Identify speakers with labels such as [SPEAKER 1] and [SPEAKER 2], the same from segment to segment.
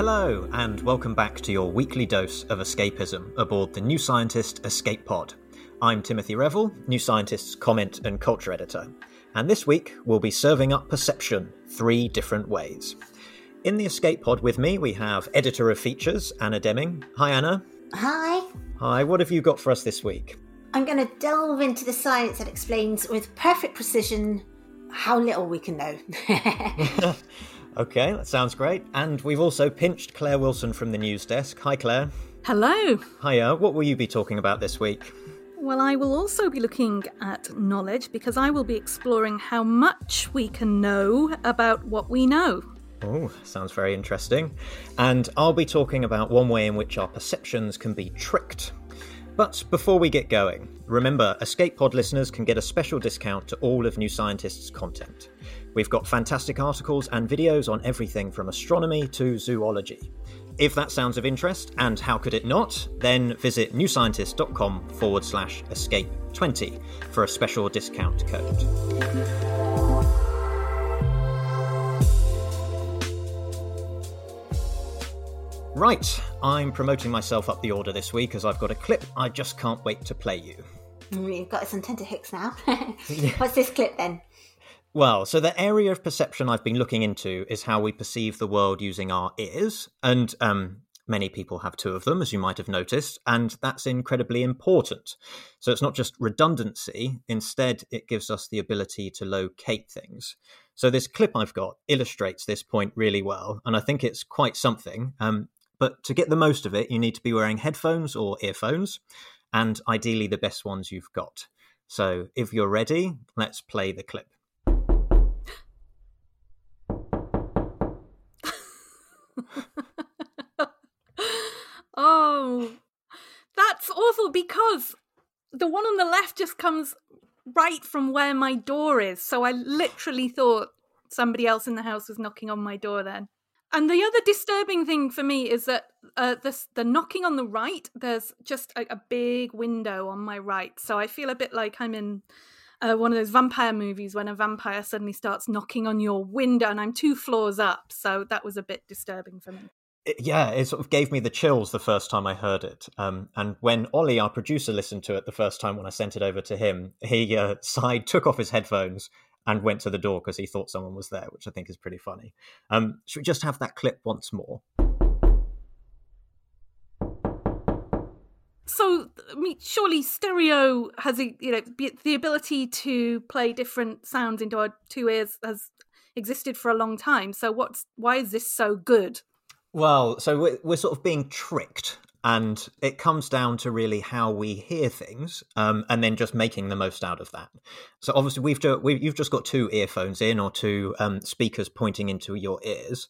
[SPEAKER 1] Hello, and welcome back to your weekly dose of escapism aboard the New Scientist Escape Pod. I'm Timothy Revell, New Scientist's comment and culture editor, and this week we'll be serving up perception three different ways. In the Escape Pod with me, we have editor of features, Anna Demming. Hi, Anna.
[SPEAKER 2] Hi.
[SPEAKER 1] Hi, what have you got for us this week?
[SPEAKER 2] I'm going to delve into the science that explains with perfect precision how little we can know.
[SPEAKER 1] Okay, that sounds great. And we've also pinched Clare Wilson from the news desk. Hi, Clare.
[SPEAKER 3] Hello.
[SPEAKER 1] Hiya. What will you be talking about this week?
[SPEAKER 3] Well, I will also be looking at knowledge because I will be exploring how much we can know about what we know.
[SPEAKER 1] Oh, sounds very interesting. And I'll be talking about one way in which our perceptions can be tricked. But before we get going, remember Escape Pod listeners can get a special discount to all of New Scientist's content. We've got fantastic articles and videos on everything from astronomy to zoology. If that sounds of interest, and how could it not, then visit newscientist.com forward slash escape 20 for a special discount code. Right, I'm promoting myself up the order this week as I've got a clip I just can't wait to play you.
[SPEAKER 2] We've got some tenterhooks now. What's this clip then?
[SPEAKER 1] Well, so the area of perception I've been looking into is how we perceive the world using our ears, and um, many people have two of them, as you might have noticed, and that's incredibly important. So it's not just redundancy, instead, it gives us the ability to locate things. So this clip I've got illustrates this point really well, and I think it's quite something. Um, but to get the most of it, you need to be wearing headphones or earphones, and ideally the best ones you've got. So if you're ready, let's play the clip.
[SPEAKER 3] Oh, that's awful because the one on the left just comes right from where my door is. So I literally thought somebody else in the house was knocking on my door then. And the other disturbing thing for me is that uh, the, the knocking on the right, there's just a, a big window on my right. So I feel a bit like I'm in uh, one of those vampire movies when a vampire suddenly starts knocking on your window and I'm two floors up. So that was a bit disturbing for me.
[SPEAKER 1] It- yeah, it sort of gave me the chills the first time I heard it. Um, and when Ollie, our producer, listened to it the first time when I sent it over to him, he uh, sighed, took off his headphones, and went to the door because he thought someone was there, which I think is pretty funny. Um, should we just have that clip once more?
[SPEAKER 3] So, I mean, surely stereo has a, you know the ability to play different sounds into our two ears has existed for a long time. So, what's why is this so good?
[SPEAKER 1] Well, so we're, we're sort of being tricked, and it comes down to really how we hear things, um, and then just making the most out of that. So obviously, we've, ju- we you've just got two earphones in or two um, speakers pointing into your ears,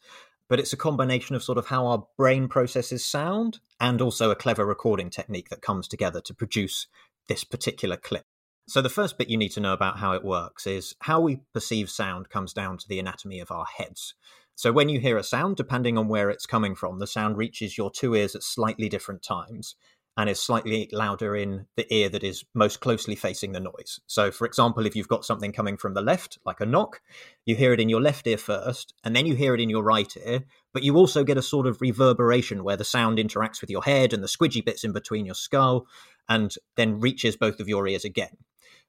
[SPEAKER 1] but it's a combination of sort of how our brain processes sound and also a clever recording technique that comes together to produce this particular clip. So, the first bit you need to know about how it works is how we perceive sound comes down to the anatomy of our heads. So, when you hear a sound, depending on where it's coming from, the sound reaches your two ears at slightly different times and is slightly louder in the ear that is most closely facing the noise. So, for example, if you've got something coming from the left, like a knock, you hear it in your left ear first, and then you hear it in your right ear, but you also get a sort of reverberation where the sound interacts with your head and the squidgy bits in between your skull and then reaches both of your ears again.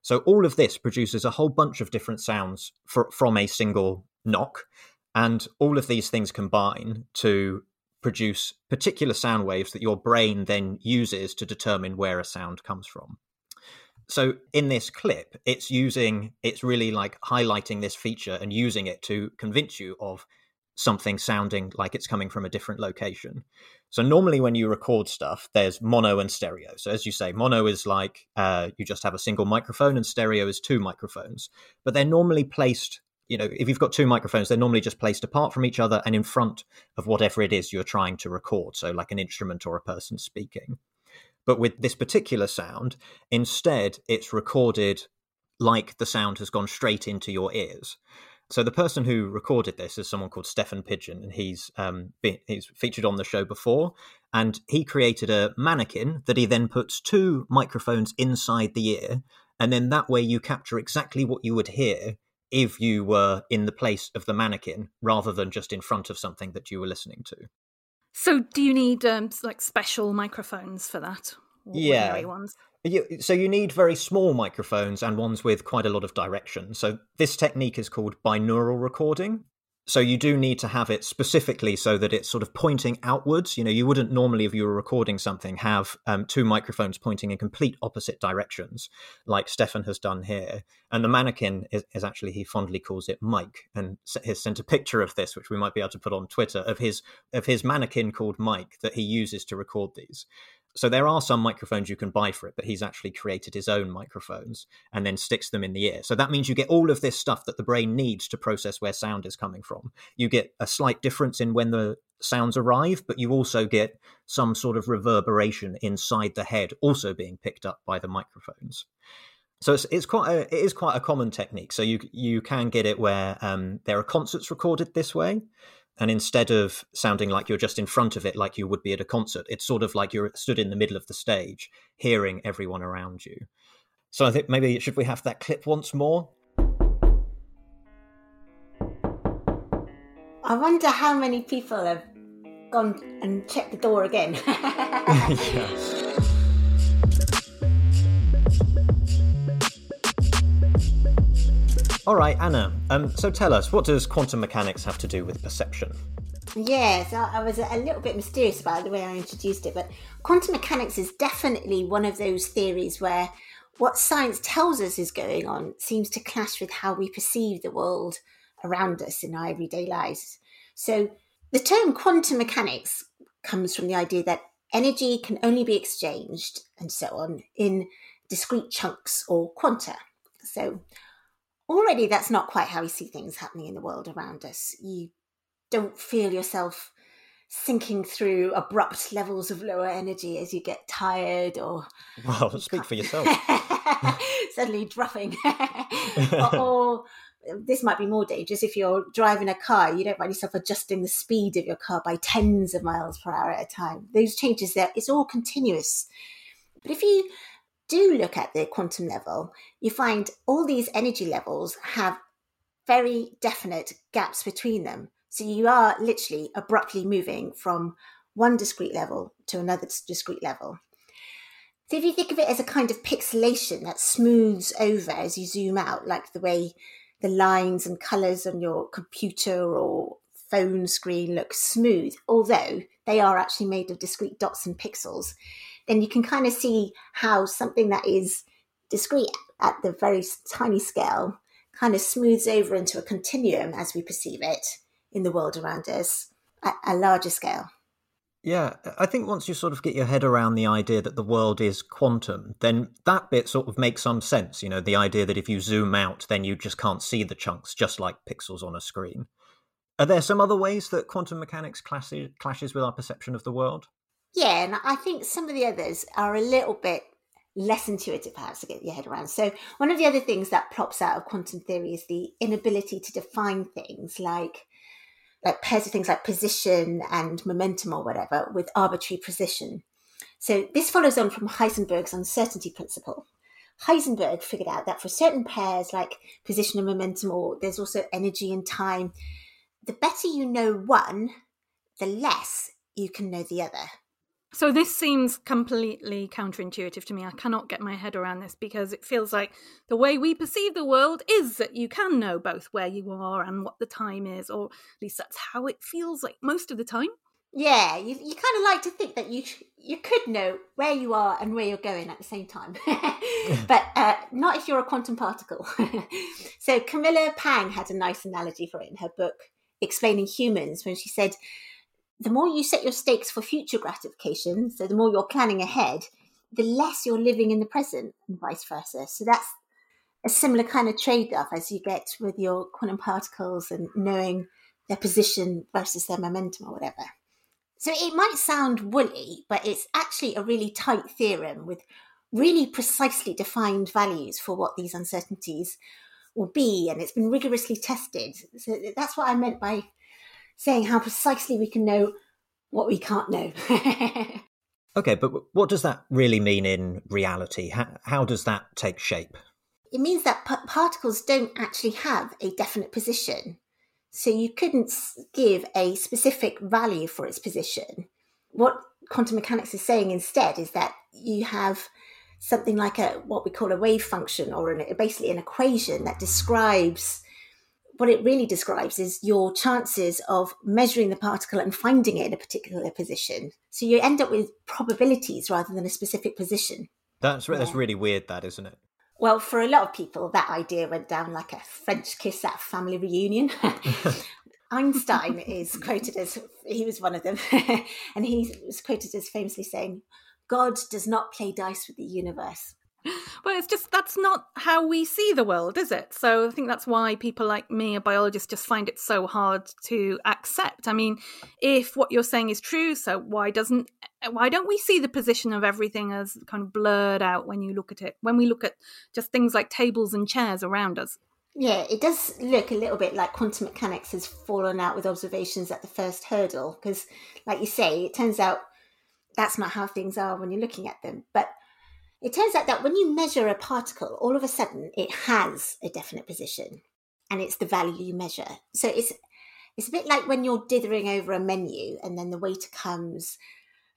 [SPEAKER 1] So, all of this produces a whole bunch of different sounds for, from a single knock. And all of these things combine to produce particular sound waves that your brain then uses to determine where a sound comes from. So in this clip, it's using, it's really like highlighting this feature and using it to convince you of something sounding like it's coming from a different location. So normally when you record stuff, there's mono and stereo. So as you say, mono is like uh, you just have a single microphone, and stereo is two microphones. But they're normally placed. You know, if you've got two microphones, they're normally just placed apart from each other and in front of whatever it is you're trying to record. So like an instrument or a person speaking. But with this particular sound, instead, it's recorded like the sound has gone straight into your ears. So the person who recorded this is someone called Stephan Pigeon, and he's um, been, he's featured on the show before. And he created a mannequin that he then puts two microphones inside the ear, and then that way you capture exactly what you would hear if you were in the place of the mannequin rather than just in front of something that you were listening to.
[SPEAKER 3] So, do you need um, like special microphones for that? Or
[SPEAKER 1] Yeah.
[SPEAKER 3] ones.
[SPEAKER 1] You, so you need very small microphones and ones with quite a lot of direction. So this technique is called binaural recording. So you do need to have it specifically so that it's sort of pointing outwards. You know, you wouldn't normally, if you were recording something, have um, two microphones pointing in complete opposite directions, like Stefan has done here. And the mannequin is, is actually he fondly calls it Mike, and has sent a picture of this, which we might be able to put on Twitter, of his of his mannequin called Mike that he uses to record these. So there are some microphones you can buy for it, but he's actually created his own microphones and then sticks them in the ear. So that means you get all of this stuff that the brain needs to process where sound is coming from. You get a slight difference in when the sounds arrive, but you also get some sort of reverberation inside the head also being picked up by the microphones. So it's, it's quite a, it is quite a common technique. So you you can get it where um, there are concerts recorded this way, and instead of sounding like you're just in front of it like you would be at a concert it's sort of like you're stood in the middle of the stage hearing everyone around you. So i think maybe should we have that clip once more?
[SPEAKER 2] I wonder how many people have gone and checked the door again.
[SPEAKER 1] yes all right anna um, so tell us what does quantum mechanics have to do with perception
[SPEAKER 2] Yes, I, was a little bit mysterious about the way I introduced it, but quantum mechanics is definitely one of those theories where what science tells us is going on seems to clash with how we perceive the world around us in our everyday lives. So the term quantum mechanics comes from the idea that energy can only be exchanged and so on in discrete chunks or quanta. So already that's not quite how we see things happening in the world around us. You don't feel yourself sinking through abrupt levels of lower energy as you get tired or
[SPEAKER 1] well speak for yourself.
[SPEAKER 2] suddenly dropping. Or, or this might be more dangerous. If you're driving a car you don't find yourself adjusting the speed of your car by tens of miles per hour at a time. Those changes there it's all continuous. But if you do look at the quantum level you find all these energy levels have very definite gaps between them so you are literally abruptly moving from one discrete level to another discrete level. So if you think of it as a kind of pixelation that smooths over as you zoom out, like the way the lines and colours on your computer or phone screen look smooth, although they are actually made of discrete dots and pixels, then you can kind of see how something that is discrete at the very tiny scale kind of smooths over into a continuum as we perceive it in the world around us at a larger scale.
[SPEAKER 1] Yeah, I think once you sort of get your head around the idea that the world is quantum, then that bit sort of makes some sense. You know, the idea that if you zoom out, then you just can't see the chunks, just like pixels on a screen. Are there some other ways that quantum mechanics clashes with our perception of the world?
[SPEAKER 2] Yeah, and I think some of the others are a little bit less intuitive perhaps to get your head around. So one of the other things that plops out of quantum theory is the inability to define things like like pairs of things like position and momentum or whatever with arbitrary precision. So this follows on from Heisenberg's uncertainty principle. Heisenberg figured out that for certain pairs like position and momentum, or there's also energy and time, the better you know one, the less you can know the other.
[SPEAKER 3] So this seems completely counterintuitive to me. I cannot get my head around this because it feels like the way we perceive the world is that you can know both where you are and what the time is, or at least that's how it feels like most of the time.
[SPEAKER 2] Yeah, you, you kind of like to think that you you could know where you are and where you're going at the same time, but uh, not if you're a quantum particle. so Camilla Pang had a nice analogy for it in her book explaining humans when she said the more you set your stakes for future gratification, so the more you're planning ahead, the less you're living in the present and vice versa. So that's a similar kind of trade off as you get with your quantum particles and knowing their position versus their momentum or whatever. So it might sound woolly, but it's actually a really tight theorem with really precisely defined values for what these uncertainties will be, and it's been rigorously tested. So that's what I meant by saying how precisely we can know what we can't know.
[SPEAKER 1] okay, but what does that really mean in reality? How, how does that take shape?
[SPEAKER 2] It means that p- particles don't actually have a definite position. So you couldn't give a specific value for its position. What quantum mechanics is saying instead is that you have something like a what we call a wave function or an, basically an equation that describes what it really describes is your chances of measuring the particle and finding it in a particular position. So you end up with probabilities rather than a specific position.
[SPEAKER 1] That's yeah. that's really weird, that isn't it?
[SPEAKER 2] Well, for a lot of people, that idea went down like a French kiss at a family reunion. Einstein is quoted as he was one of them, and he was quoted as famously saying, God does not play dice with the universe.
[SPEAKER 3] Well, it's just that's not how we see the world, is it? So I think that's why people like me, a biologist, just find it so hard to accept. I mean, if what you're saying is true, so why doesn't why don't we see the position of everything as kind of blurred out when you look at it? When we look at just things like tables and chairs around us.
[SPEAKER 2] Yeah, it does look a little bit like quantum mechanics has fallen out with observations at the first hurdle because, like you say, it turns out that's not how things are when you're looking at them. But it turns out that when you measure a particle, all of a sudden it has a definite position and it's the value you measure. So it's it's a bit like when you're dithering over a menu and then the waiter comes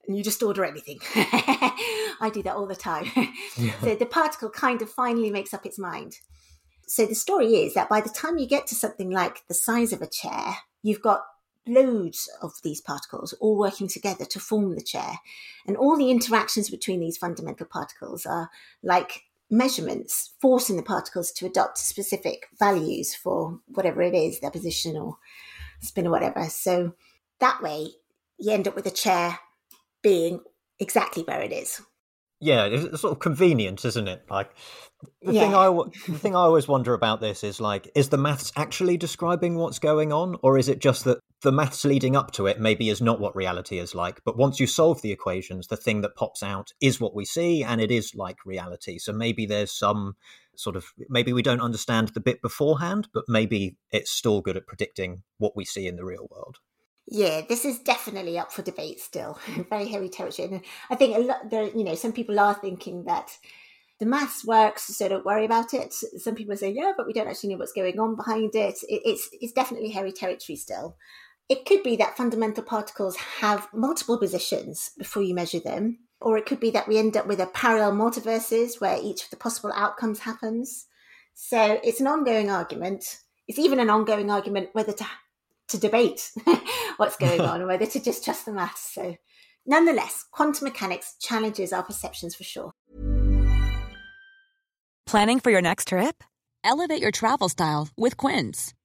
[SPEAKER 2] and you just order anything. I do that all the time. Yeah. so the particle kind of finally makes up its mind. So the story is that by the time you get to something like the size of a chair, you've got loads of these particles all working together to form the chair. And all the interactions between these fundamental particles are like measurements, forcing the particles to adopt specific values for whatever it is, their position or spin or whatever. So that way, you end up with a chair being exactly where it is.
[SPEAKER 1] Yeah, it's sort of convenient, isn't it? Like the yeah. thing I the thing I always wonder about this is like, is the maths actually describing what's going on, or is it just that the maths leading up to it maybe is not what reality is like? But once you solve the equations, the thing that pops out is what we see, and it is like reality. So maybe there's some sort of maybe we don't understand the bit beforehand, but maybe it's still good at predicting what we see in the real world.
[SPEAKER 2] Yeah, this is definitely up for debate still. Very hairy territory. And I think a lot there, you know, some people are thinking that the maths works, so don't worry about it. Some people say, yeah, but we don't actually know what's going on behind it. it it's it's definitely hairy territory still. It could be that fundamental particles have multiple positions before you measure them, or it could be that we end up with a parallel multiverses where each of the possible outcomes happens. So it's an ongoing argument. It's even an ongoing argument whether to to debate what's going on or whether to just trust the maths. So, nonetheless, quantum mechanics challenges our perceptions for sure.
[SPEAKER 4] Planning for your next trip? Elevate your travel style with Quince.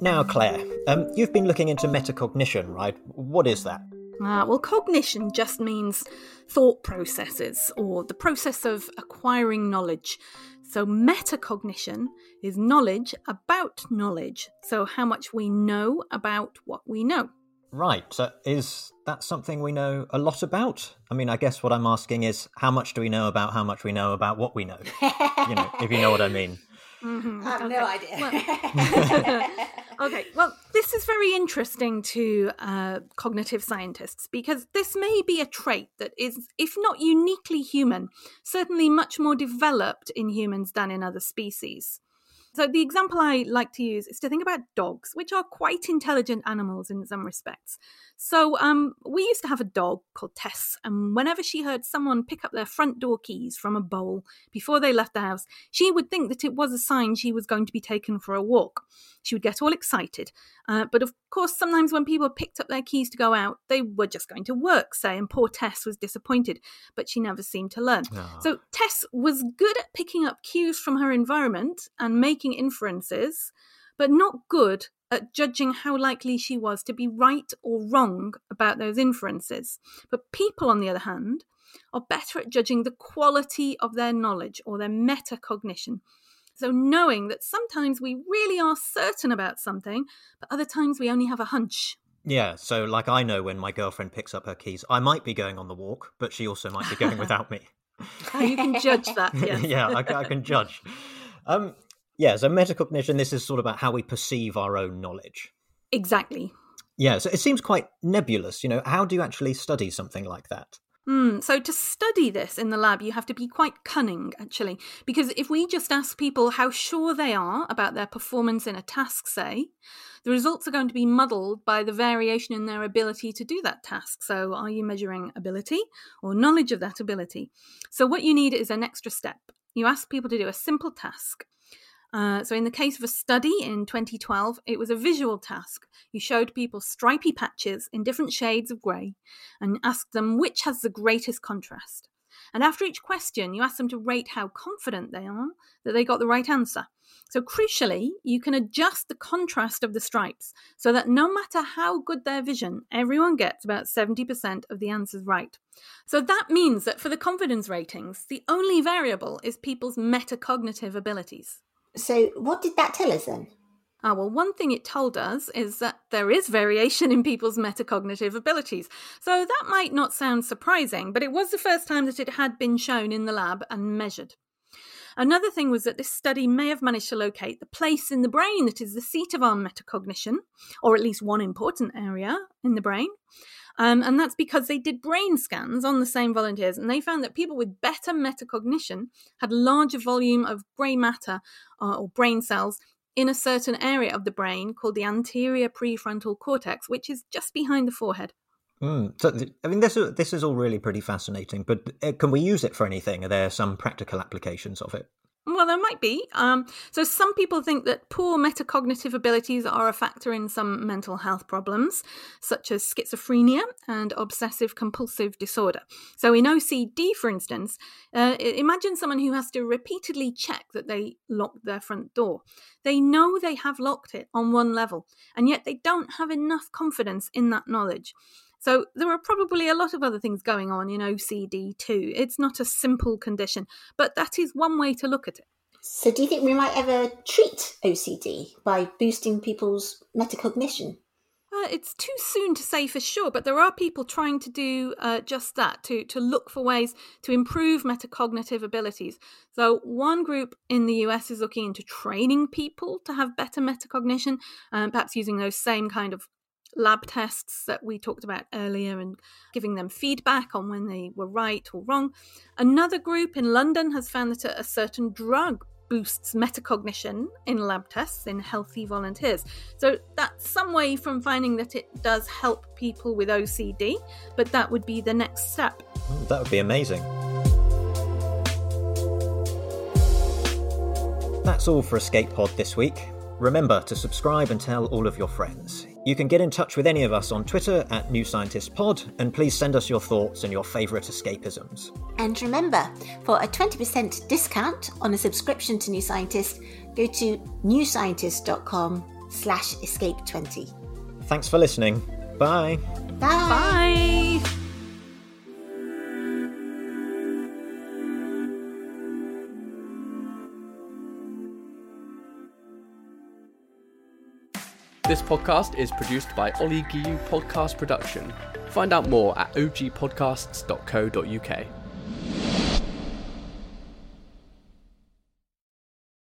[SPEAKER 1] Now, Clare, um, you've been looking into metacognition, right? What is that?
[SPEAKER 3] Uh, well, cognition just means thought processes or the process of acquiring knowledge. So, metacognition is knowledge about knowledge. So, how much we know about what we know.
[SPEAKER 1] Right. So, is that something we know a lot about? I mean, I guess what I'm asking is how much do we know about how much we know about what we know? you know, if you know what I mean.
[SPEAKER 2] Mm-hmm. I have okay. no
[SPEAKER 3] idea. Well, okay, well, this is very interesting to uh, cognitive scientists because this may be a trait that is, if not uniquely human, certainly much more developed in humans than in other species. So, the example I like to use is to think about dogs, which are quite intelligent animals in some respects. So, um, we used to have a dog called Tess, and whenever she heard someone pick up their front door keys from a bowl before they left the house, she would think that it was a sign she was going to be taken for a walk. She would get all excited. Uh, but of course, sometimes when people picked up their keys to go out, they were just going to work, say, and poor Tess was disappointed, but she never seemed to learn. Oh. So, Tess was good at picking up cues from her environment and making inferences, but not good at judging how likely she was to be right or wrong about those inferences. But people, on the other hand, are better at judging the quality of their knowledge or their metacognition. So, knowing that sometimes we really are certain about something, but other times we only have a hunch.
[SPEAKER 1] Yeah, so like I know when my girlfriend picks up her keys, I might be going on the walk, but she also might be going without me.
[SPEAKER 3] oh, you can judge that. Yes.
[SPEAKER 1] yeah, I, I, can judge. Um, yeah, so metacognition, this is sort of about how we perceive our own knowledge.
[SPEAKER 3] Exactly.
[SPEAKER 1] Yeah, so it seems quite nebulous. You know, how do you actually study something like that?
[SPEAKER 3] Mm, so, to study this in the lab, you have to be quite cunning, actually, because if we just ask people how sure they are about their performance in a task, say, the results are going to be muddled by the variation in their ability to do that task. So, are you measuring ability or knowledge of that ability? So, what you need is an extra step. You ask people to do a simple task. Uh, so, in the case of a study in 2012, it was a visual task. You showed people stripy patches in different shades of grey and asked them which has the greatest contrast. And after each question, you asked them to rate how confident they are that they got the right answer. So, crucially, you can adjust the contrast of the stripes so that no matter how good their vision, everyone gets about 70% of the answers right. So, that means that for the confidence ratings, the only variable is people's metacognitive abilities.
[SPEAKER 2] So, what did that tell us then?
[SPEAKER 3] Ah, well, one thing it told us is that there is variation in people's metacognitive abilities. So that might not sound surprising, but it was the first time that it had been shown in the lab and measured. Another thing was that this study may have managed to locate the place in the brain that is the seat of our metacognition, or at least one important area in the brain. Um, and that's because they did brain scans on the same volunteers and they found that people with better metacognition had larger volume of grey matter uh, or brain cells in a certain area of the brain called the anterior prefrontal cortex, which is just behind the forehead.
[SPEAKER 1] Mm. So, I mean, this is, this is all really pretty fascinating, but uh, can we use it for anything? Are there some practical applications of it?
[SPEAKER 3] Well, there might be. Um, so, some people think that poor metacognitive abilities are a factor in some mental health problems, such as schizophrenia and obsessive compulsive disorder. So, in OCD, for instance, uh, imagine someone who has to repeatedly check that they locked their front door. They know they have locked it on one level, and yet they don't have enough confidence in that knowledge. So there are probably a lot of other things going on in OCD too. It's not a simple condition, but that is one way to look at it.
[SPEAKER 2] So do you think we might ever treat OCD by boosting people's metacognition?
[SPEAKER 3] Uh, it's too soon to say for sure, but there are people trying to do uh, just that to to look for ways to improve metacognitive abilities. So one group in the US is looking into training people to have better metacognition, um, perhaps using those same kind of lab tests that we talked about earlier and giving them feedback on when they were right or wrong. Another group in London has found that a certain drug boosts metacognition in lab tests in healthy volunteers. So that's some way from finding that it does help people with OCD, but that would be the next step.
[SPEAKER 1] that would be amazing. That's all for Escape Pod this week. Remember to subscribe and tell all of your friends. You can get in touch with any of us on Twitter at New Scientist Pod, and please send us your thoughts and your favourite escapisms.
[SPEAKER 2] And remember, for a 20% discount on a subscription to New Scientist, go to newscientist.com slash escape20.
[SPEAKER 1] Thanks for listening. Bye.
[SPEAKER 2] Bye.
[SPEAKER 3] Bye.
[SPEAKER 5] This podcast is produced by Ollie Giu Podcast Production. Find out more at ogpodcasts.co.uk.